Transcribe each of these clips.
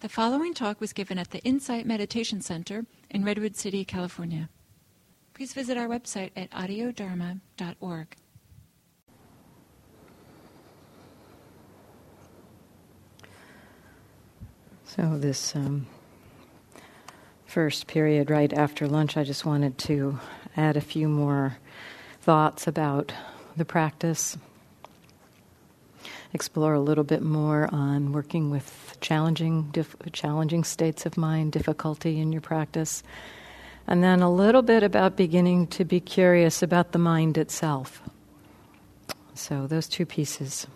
The following talk was given at the Insight Meditation Center in Redwood City, California. Please visit our website at audiodharma.org. So, this um, first period right after lunch, I just wanted to add a few more thoughts about the practice, explore a little bit more on working with challenging, challenging states of mind, difficulty in your practice, and then a little bit about beginning to be curious about the mind itself. So, those two pieces.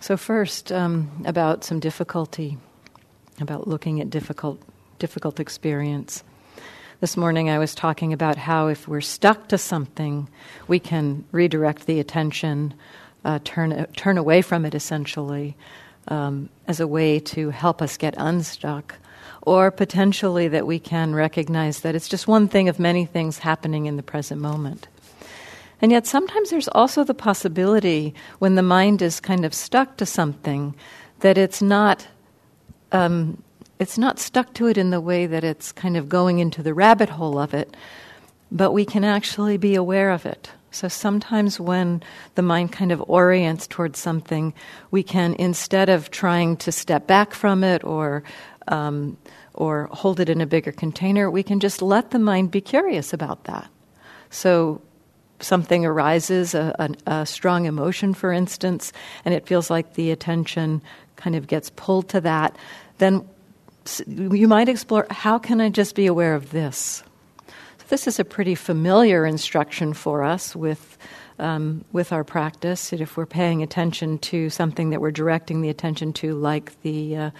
So, first, um, about some difficulty, about looking at difficult, difficult experience. This morning I was talking about how if we're stuck to something, we can redirect the attention, uh, turn, turn away from it essentially, um, as a way to help us get unstuck. Or potentially that we can recognize that it's just one thing of many things happening in the present moment. And yet, sometimes there's also the possibility when the mind is kind of stuck to something that it's not um, it's not stuck to it in the way that it's kind of going into the rabbit hole of it, but we can actually be aware of it. So sometimes when the mind kind of orients towards something, we can, instead of trying to step back from it or um, or hold it in a bigger container, we can just let the mind be curious about that. So something arises, a, a, a, strong emotion, for instance, and it feels like the attention kind of gets pulled to that, then you might explore how can I just be aware of this? This is a pretty familiar instruction for us with. Um, with our practice, if we're paying attention to something that we're directing the attention to, like the uh,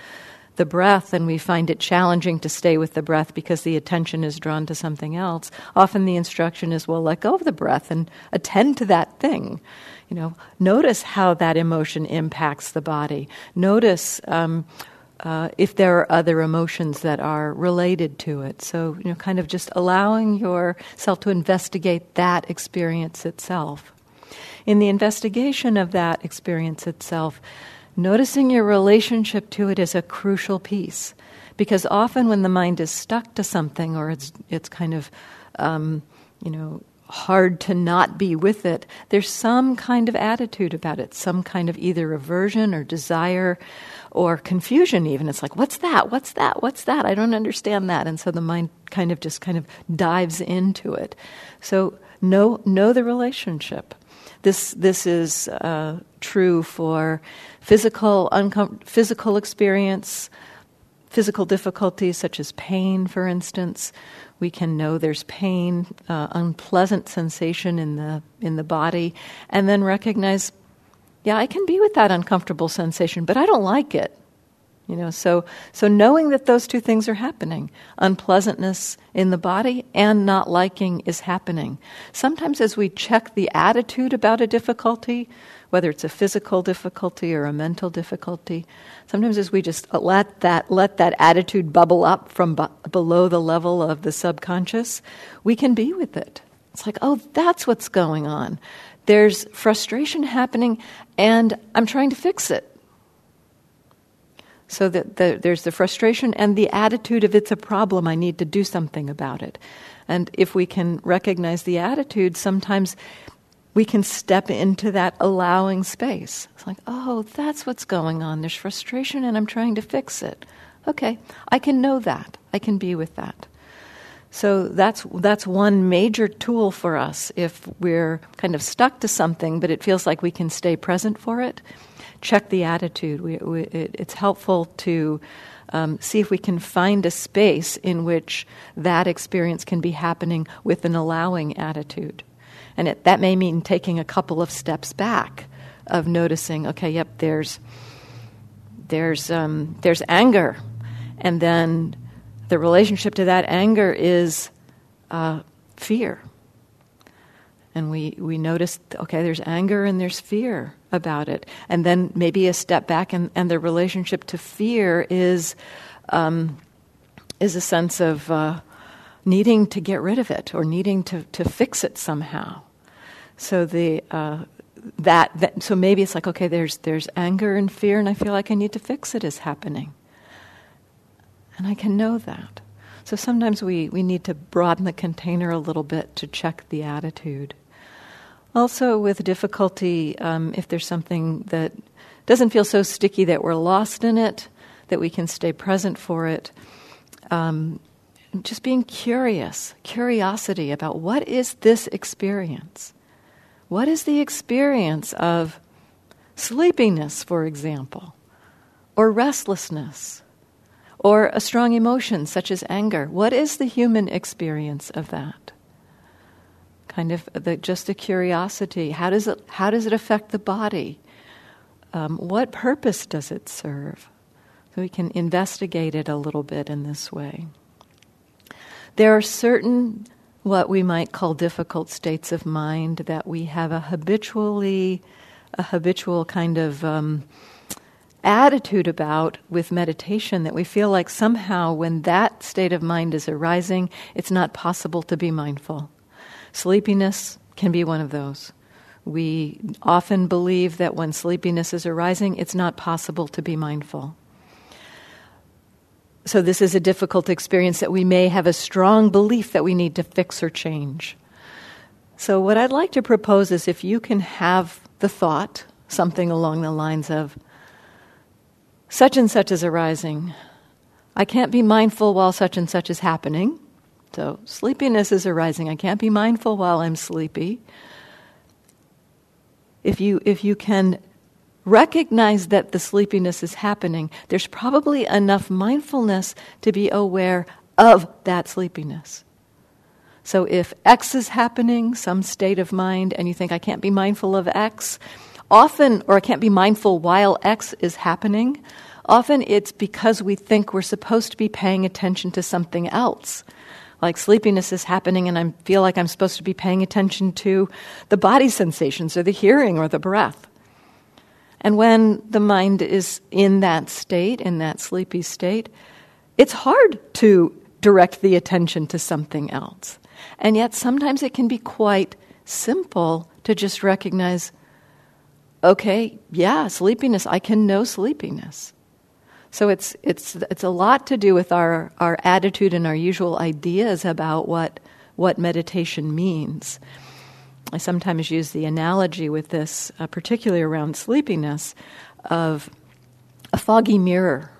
the breath, and we find it challenging to stay with the breath because the attention is drawn to something else. Often the instruction is, well, let go of the breath and attend to that thing. You know, notice how that emotion impacts the body. Notice um, uh, if there are other emotions that are related to it. So, you know, kind of just allowing yourself to investigate that experience itself. In the investigation of that experience itself, noticing your relationship to it is a crucial piece. Because often when the mind is stuck to something or it's, it's kind of, um, you know, hard to not be with it, there's some kind of attitude about it, some kind of either aversion or desire or confusion even. It's like what's that? What's that? What's that? I don't understand that. And so the mind kind of just kind of dives into it. So know know the relationship. This this is uh, true for physical uncom- physical experience physical difficulties such as pain for instance. We can know there's pain uh, unpleasant sensation in the in the body and then recognize yeah, I can be with that uncomfortable sensation, but I don't like it. You know, so so knowing that those two things are happening, unpleasantness in the body and not liking is happening. Sometimes as we check the attitude about a difficulty, whether it's a physical difficulty or a mental difficulty, sometimes as we just let that let that attitude bubble up from below the level of the subconscious, we can be with it. It's like, "Oh, that's what's going on." There's frustration happening, and I'm trying to fix it. So that the, there's the frustration and the attitude of it's a problem, I need to do something about it. And if we can recognize the attitude, sometimes we can step into that allowing space. It's like, oh, that's what's going on. There's frustration and I'm trying to fix it. Okay, I can know that. I can be with that. So that's that's one major tool for us if we're kind of stuck to something, but it feels like we can stay present for it. Check the attitude. We, we, it, it's helpful to um, see if we can find a space in which that experience can be happening with an allowing attitude, and it, that may mean taking a couple of steps back, of noticing, okay, yep, there's there's um, there's anger, and then the relationship to that anger is uh, fear. And we, we notice, okay, there's anger and there's fear about it. And then maybe a step back, and, and the relationship to fear is, um, is a sense of uh, needing to get rid of it or needing to, to fix it somehow. So the, uh, that, that so maybe it's like okay there's there's anger and fear and I feel like I need to fix it is happening. And I can know that. So sometimes we, we need to broaden the container a little bit to check the attitude. Also, with difficulty, um, if there's something that doesn't feel so sticky that we're lost in it, that we can stay present for it. Um, just being curious, curiosity about what is this experience? What is the experience of sleepiness, for example, or restlessness, or a strong emotion such as anger? What is the human experience of that? Kind of the, just a curiosity. How does it, how does it affect the body? um, what purpose does it serve? So we can investigate it a little bit in this way. There are certain what we might call difficult states of mind that we have a habitually a habitual kind of um, attitude about with meditation that we feel like somehow when that state of mind is arising, it's not possible to be mindful. Sleepiness can be one of those. We often believe that when sleepiness is arising, it's not possible to be mindful. So, this is a difficult experience that we may have a strong belief that we need to fix or change. So, what I'd like to propose is if you can have the thought, something along the lines of, such and such is arising. I can't be mindful while such and such is happening. So, sleepiness is arising. I can't be mindful while I'm sleepy if you, if you can recognize that the sleepiness is happening, there's probably enough mindfulness to be aware of that sleepiness. So if X is happening, some state of mind, and you think, I can't be mindful of X, often, or I can't be mindful while X is happening, often it's because we think we're supposed to be paying attention to something else like sleepiness is happening and I feel like I'm supposed to be paying attention to the body sensations or the hearing or the breath. And when the mind is in that state, in that sleepy state, it's hard to direct the attention to something else. And yet sometimes it can be quite simple to just recognize okay, yeah, sleepiness, I can know sleepiness. So it's, it's, it's a lot to do with our, our attitude and our usual ideas about what, what meditation means. I sometimes use the analogy with this, uh, particularly around sleepiness, of a foggy mirror.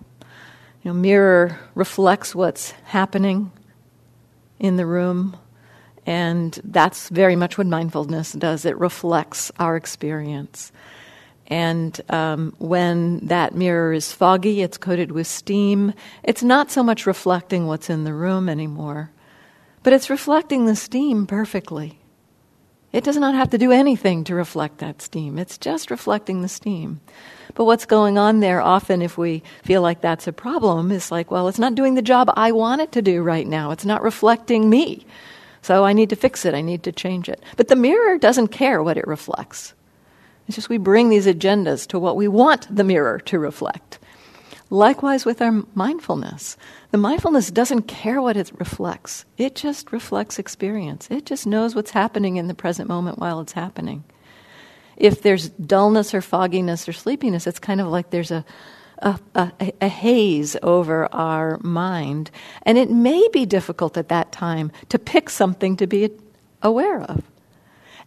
You know, mirror reflects what's happening in the room, and that's very much what mindfulness does. It reflects our experience. And um, when that mirror is foggy, it's coated with steam. It's not so much reflecting what's in the room anymore, but it's reflecting the steam perfectly. It does not have to do anything to reflect that steam. It's just reflecting the steam. But what's going on there often, if we feel like that's a problem, is like, well, it's not doing the job I want it to do right now. It's not reflecting me. So I need to fix it. I need to change it. But the mirror doesn't care what it reflects. It's just we bring these agendas to what we want the mirror to reflect. Likewise with our mindfulness. The mindfulness doesn't care what it reflects, it just reflects experience. It just knows what's happening in the present moment while it's happening. If there's dullness or fogginess or sleepiness, it's kind of like there's a, a, a, a haze over our mind. And it may be difficult at that time to pick something to be aware of.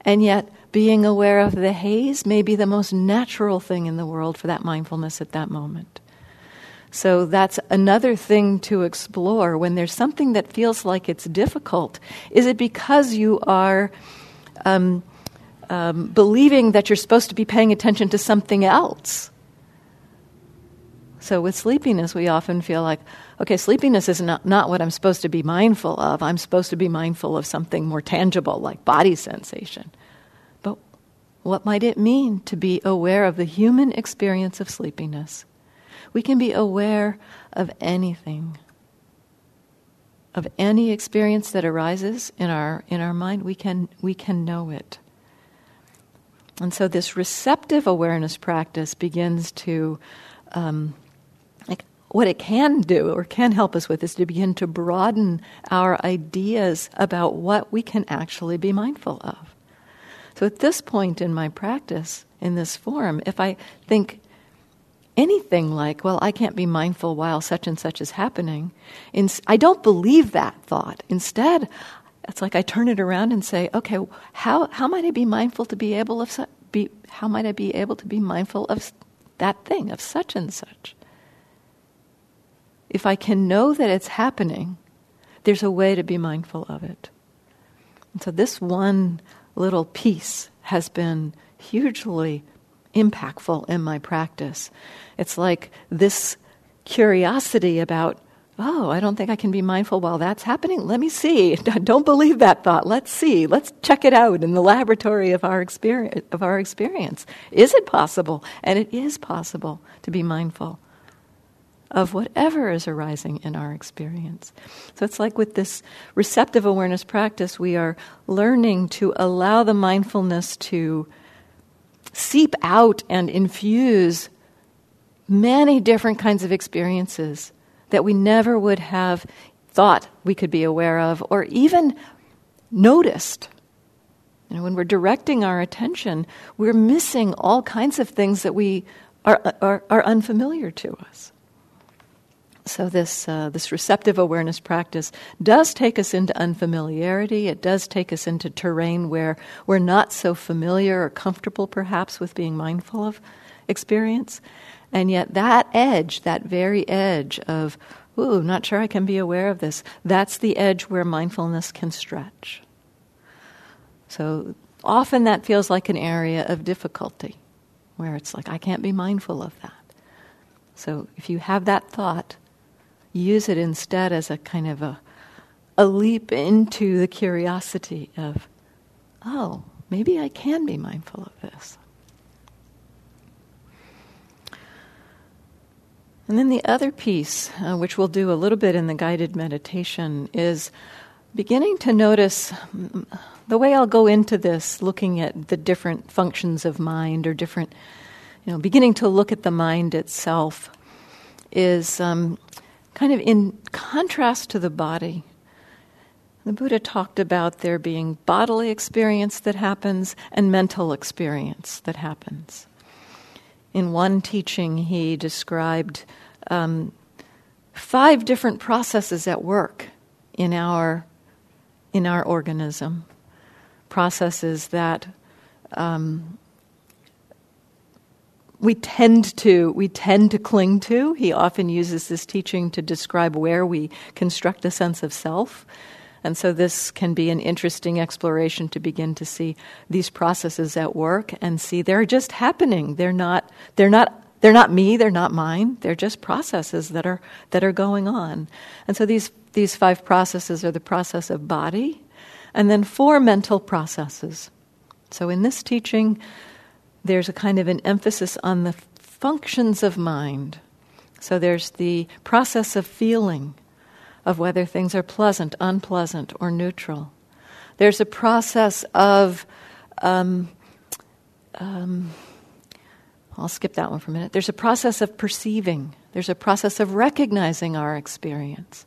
And yet, being aware of the haze may be the most natural thing in the world for that mindfulness at that moment. So that's another thing to explore when there's something that feels like it's difficult. Is it because you are um, um, believing that you're supposed to be paying attention to something else? So with sleepiness, we often feel like, okay, sleepiness is not, not what I'm supposed to be mindful of. I'm supposed to be mindful of something more tangible, like body sensation. But what might it mean to be aware of the human experience of sleepiness? We can be aware of anything. Of any experience that arises in our, in our mind, we can, we can know it. And so this receptive awareness practice begins to, um, what it can do or can help us with is to begin to broaden our ideas about what we can actually be mindful of. So at this point in my practice, in this form, if I think anything like, well, I can't be mindful while such and such is happening, I don't believe that thought. Instead, it's like I turn it around and say, okay, how, how might I be mindful to be able of be how might I be able to be mindful of that thing, of such and such? If I can know that it's happening, there's a way to be mindful of it. And so this one little piece has been hugely impactful in my practice. It's like this curiosity about, oh, I don't think I can be mindful while that's happening. Let me see. Don't believe that thought. Let's see. Let's check it out in the laboratory of our experience. Of our experience. Is it possible? And it is possible to be mindful of whatever is arising in our experience. So it's like with this receptive awareness practice, we are learning to allow the mindfulness to seep out and infuse many different kinds of experiences that we never would have thought we could be aware of or even noticed. You know, when we're directing our attention, we're missing all kinds of things that we are, are, are unfamiliar to us. So this uh, this receptive awareness practice does take us into unfamiliarity. It does take us into terrain where we're not so familiar or comfortable, perhaps, with being mindful of experience. And yet, that edge, that very edge of, ooh, not sure I can be aware of this, that's the edge where mindfulness can stretch. So often that feels like an area of difficulty, where it's like, I can't be mindful of that. So if you have that thought, use it instead as a kind of a, a leap into the curiosity of, oh, maybe I can be mindful of this. And then the other piece, uh, which we'll do a little bit in the guided meditation, is beginning to notice mm, the way I'll go into this, looking at the different functions of mind or different, you know, beginning to look at the mind itself, is um, kind of in contrast to the body. The Buddha talked about there being bodily experience that happens and mental experience that happens. In one teaching, he described um, five different processes at work in our in our organism, processes that um, we tend to we tend to cling to. He often uses this teaching to describe where we construct a sense of self. And so this can be an interesting exploration to begin to see these processes at work and see they're just happening. They're not they're not they're not me, they're not mine. They're just processes that are that are going on. And so these these five processes are the process of body and then four mental processes. So in this teaching there's a kind of an emphasis on the functions of mind. So there's the process of feeling, of whether things are pleasant, unpleasant, or neutral. There's a process of, um, um, I'll skip that one for a minute. There's a process of perceiving, there's a process of recognizing our experience.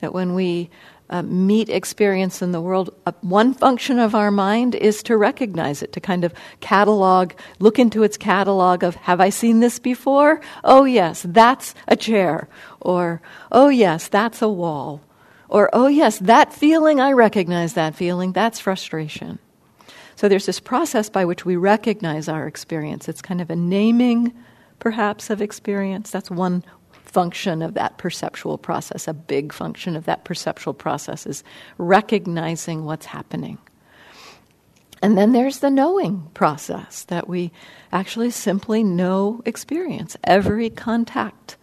That when we uh, meet experience in the world, uh, one function of our mind is to recognize it, to kind of catalog, look into its catalog of, have I seen this before? Oh, yes, that's a chair. Or, oh, yes, that's a wall. Or, oh, yes, that feeling, I recognize that feeling, that's frustration. So there's this process by which we recognize our experience. It's kind of a naming, perhaps, of experience. That's one function of that perceptual process, a big function of that perceptual process is recognizing what's happening. And then there's the knowing process that we actually simply know experience. Every contact,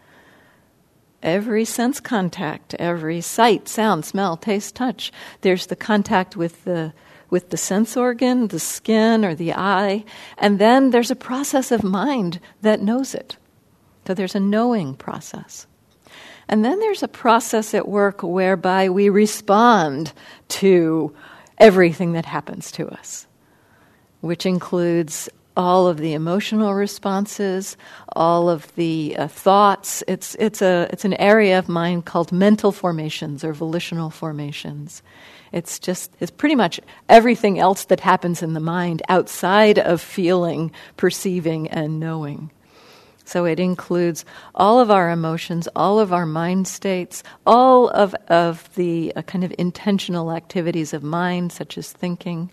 every sense contact, every sight, sound, smell, taste, touch. There's the contact with the with the sense organ, the skin, or the eye, and then there's a process of mind that knows it. So there's a knowing process. And then there's a process at work whereby we respond to everything that happens to us, which includes all of the emotional responses, all of the uh, thoughts. It's, it's, a, it's an area of mind called mental formations or volitional formations. It's just, it's pretty much everything else that happens in the mind outside of feeling, perceiving, and knowing. So it includes all of our emotions, all of our mind states, all of, of the uh, kind of intentional activities of mind, such as thinking.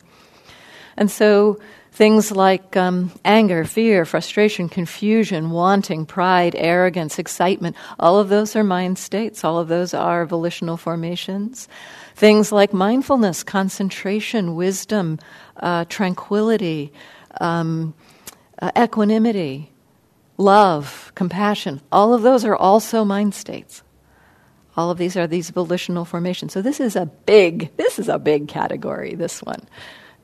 And so things like um, anger, fear, frustration, confusion, wanting, pride, arrogance, excitement, all of those are mind states, all of those are volitional formations. Things like mindfulness, concentration, wisdom, uh, tranquility, um, uh, equanimity, love, compassion, all of those are also mind states. All of these are these volitional formations. So this is a big, this is a big category, this one.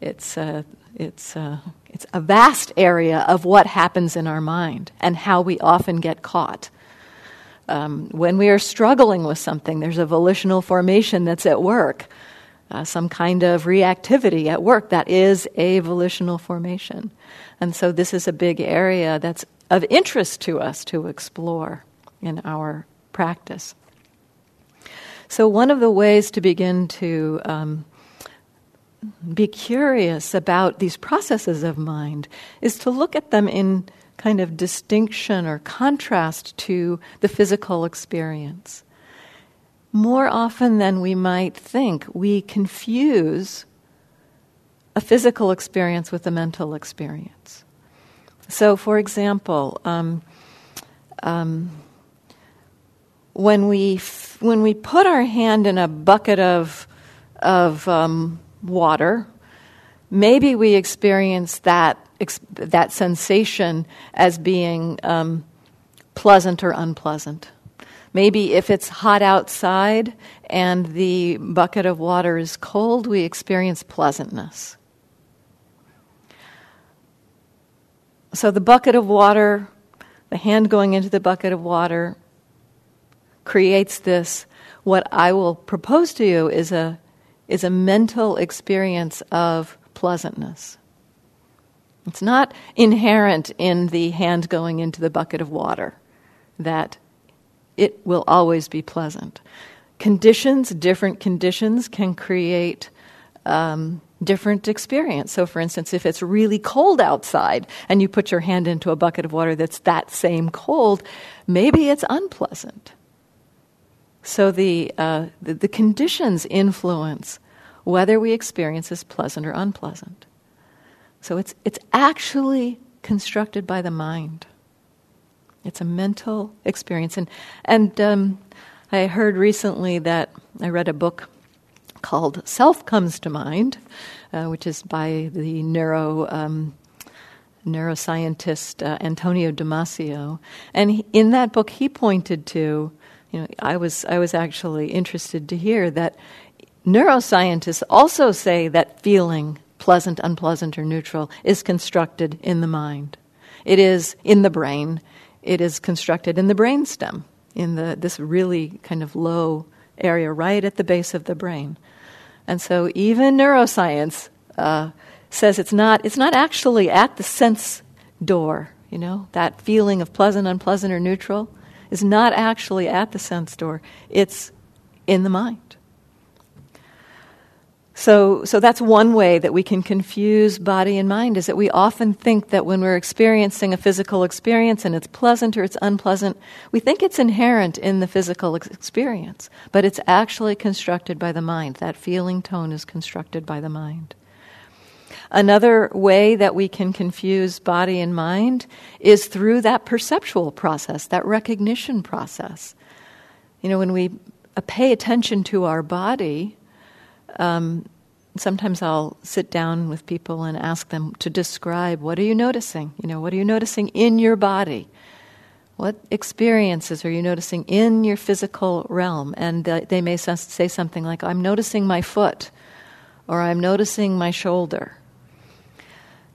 It's, uh, it's, uh, it's a vast area of what happens in our mind and how we often get caught. Um, when we are struggling with something, there's a volitional formation that's at work, uh, some kind of reactivity at work that is a volitional formation. And so this is a big area that's of interest to us to explore in our practice. So, one of the ways to begin to um, be curious about these processes of mind is to look at them in kind of distinction or contrast to the physical experience. More often than we might think, we confuse a physical experience with a mental experience. So, for example, um, um, when we f- when we put our hand in a bucket of of um, water, maybe we experience that ex- that sensation as being um, pleasant or unpleasant. Maybe if it's hot outside and the bucket of water is cold, we experience pleasantness. So the bucket of water, the hand going into the bucket of water, creates this. What I will propose to you is a, is a mental experience of pleasantness. It's not inherent in the hand going into the bucket of water that it will always be pleasant. Conditions, different conditions, can create um, different experience. So, for instance, if it's really cold outside and you put your hand into a bucket of water that's that same cold, maybe it's unpleasant. So, the, uh, the, the conditions influence whether we experience as pleasant or unpleasant. So, it's, it's actually constructed by the mind. It's a mental experience. And, and um, I heard recently that I read a book called Self Comes to Mind, uh, which is by the neuro. Um, neuroscientist uh, Antonio Damasio, and he, in that book he pointed to, you know, I was I was actually interested to hear that neuroscientists also say that feeling pleasant, unpleasant, or neutral is constructed in the mind. It is in the brain. It is constructed in the brainstem, in the this really kind of low area right at the base of the brain. And so even neuroscience uh, says it's not, it's not actually at the sense door, you know, that feeling of pleasant, unpleasant, or neutral is not actually at the sense door. It's in the mind. So, so that's one way that we can confuse body and mind is that we often think that when we're experiencing a physical experience and it's pleasant or it's unpleasant, we think it's inherent in the physical ex- experience, but it's actually constructed by the mind. That feeling tone is constructed by the mind. Another way that we can confuse body and mind is through that perceptual process, that recognition process. You know, when we uh, pay attention to our body, um, sometimes I'll sit down with people and ask them to describe what are you noticing? You know, what are you noticing in your body? What experiences are you noticing in your physical realm? And they may say something like, I'm noticing my foot, or I'm noticing my shoulder.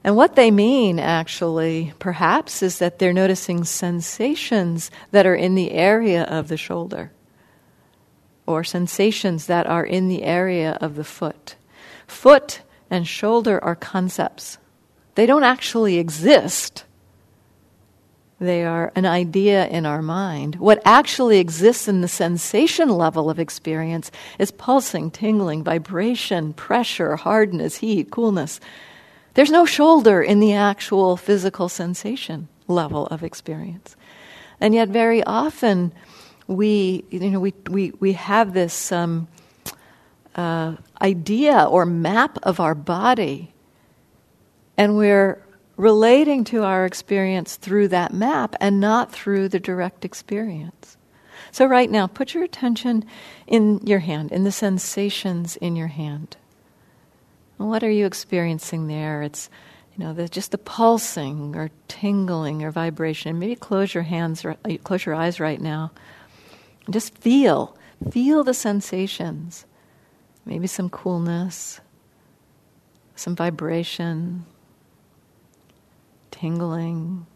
And what they mean, actually, perhaps, is that they're noticing sensations that are in the area of the shoulder or sensations that are in the area of the foot. Foot and shoulder are concepts. they don't actually exist. They are an idea in our mind. What actually exists in the sensation level of experience is pulsing, tingling, vibration, pressure, hardness, heat, coolness. There's no shoulder in the actual physical sensation level of experience. And yet, very often, we, you know, we, we, we have this um, uh, idea or map of our body, and we're relating to our experience through that map and not through the direct experience. So, right now, put your attention in your hand, in the sensations in your hand. What are you experiencing there? It's you know, the, just the pulsing or tingling or vibration. Maybe close your hands, close your eyes right now. Just feel, feel the sensations. Maybe some coolness, some vibration, tingling,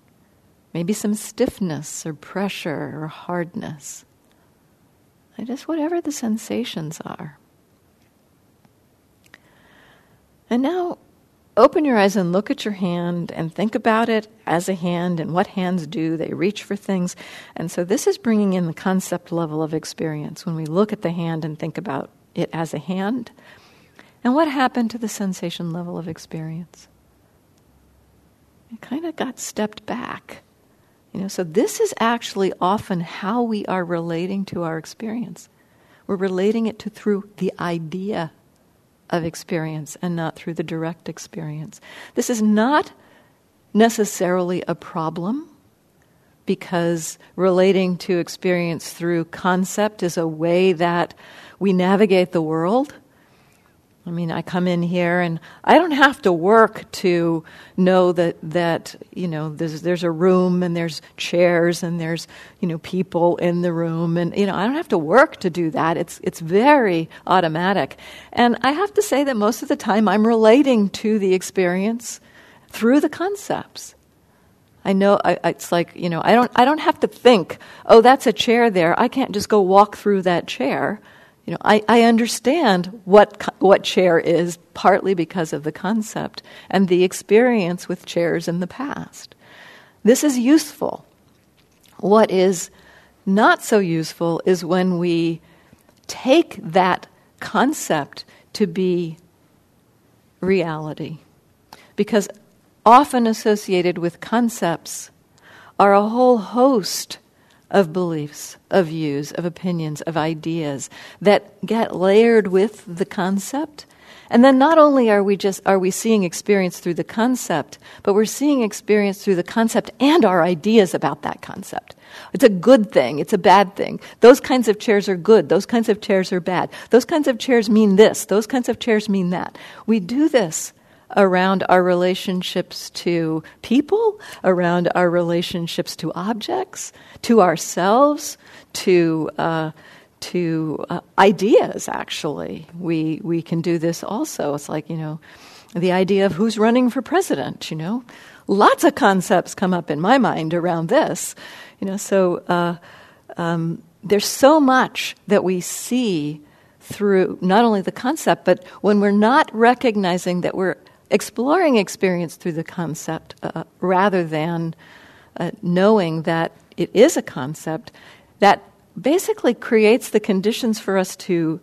maybe some stiffness or pressure or hardness. And just whatever the sensations are. And now open your eyes and look at your hand and think about it as a hand and what hands do. They reach for things. And so this is bringing in the concept level of experience when we look at the hand and think about it as a hand. And what happened to the sensation level of experience? it kind of got stepped back. You know, so this is actually often how we are relating to our experience. We're relating it to through the idea of experience and not through the direct experience. This is not necessarily a problem because relating to experience through concept is a way that we navigate the world. I mean, I come in here and I don't have to work to know that, that you know, there's, there's a room and there's chairs and there's, you know, people in the room. And, you know, I don't have to work to do that. It's, it's very automatic. And I have to say that most of the time I'm relating to the experience through the concepts. I know I, it's like, you know, I don't, I don't have to think, oh, that's a chair there. I can't just go walk through that chair you know, I, I understand what, what chair is partly because of the concept and the experience with chairs in the past. This is useful. What is not so useful is when we take that concept to be reality. Because often associated with concepts are a whole host of beliefs, of views, of opinions, of ideas that get layered with the concept. And then not only are we just are we seeing experience through the concept, but we're seeing experience through the concept and our ideas about that concept. It's a good thing, it's a bad thing. Those kinds of chairs are good, those kinds of chairs are bad. Those kinds of chairs mean this, those kinds of chairs mean that. We do this around our relationships to people, around our relationships to objects, to ourselves, to uh, to uh, ideas. Actually, we we can do this also. It's like you know, the idea of who's running for president. You know, lots of concepts come up in my mind around this. You know, so uh, um, there's so much that we see through not only the concept, but when we're not recognizing that we're exploring experience through the concept uh, rather than uh, knowing that it is a concept that basically creates the conditions for us to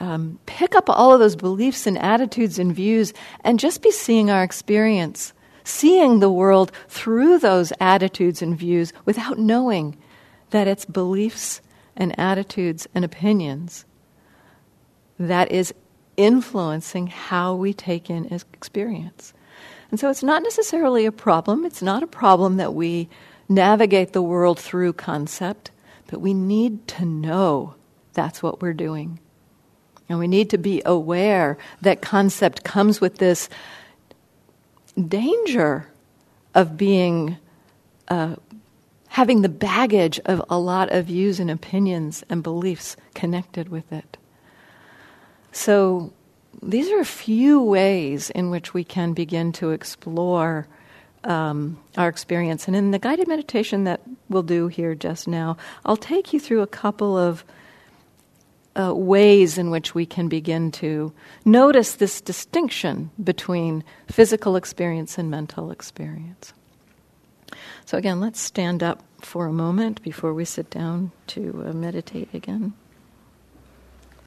um, pick up all of those beliefs and attitudes and views and just be seeing our experience, seeing the world through those attitudes and views without knowing that it's beliefs and attitudes and opinions that is influencing how we take in experience. And so it's not necessarily a problem. It's not a problem that we navigate the world through concept, but we need to know that's what we're doing. And we need to be aware that concept comes with this danger of being, uh, having the baggage of a lot of views and opinions and beliefs connected with it. So, these are a few ways in which we can begin to explore um, our experience. And in the guided meditation that we'll do here just now, I'll take you through a couple of uh, ways in which we can begin to notice this distinction between physical experience and mental experience. So, again, let's stand up for a moment before we sit down to uh, meditate again.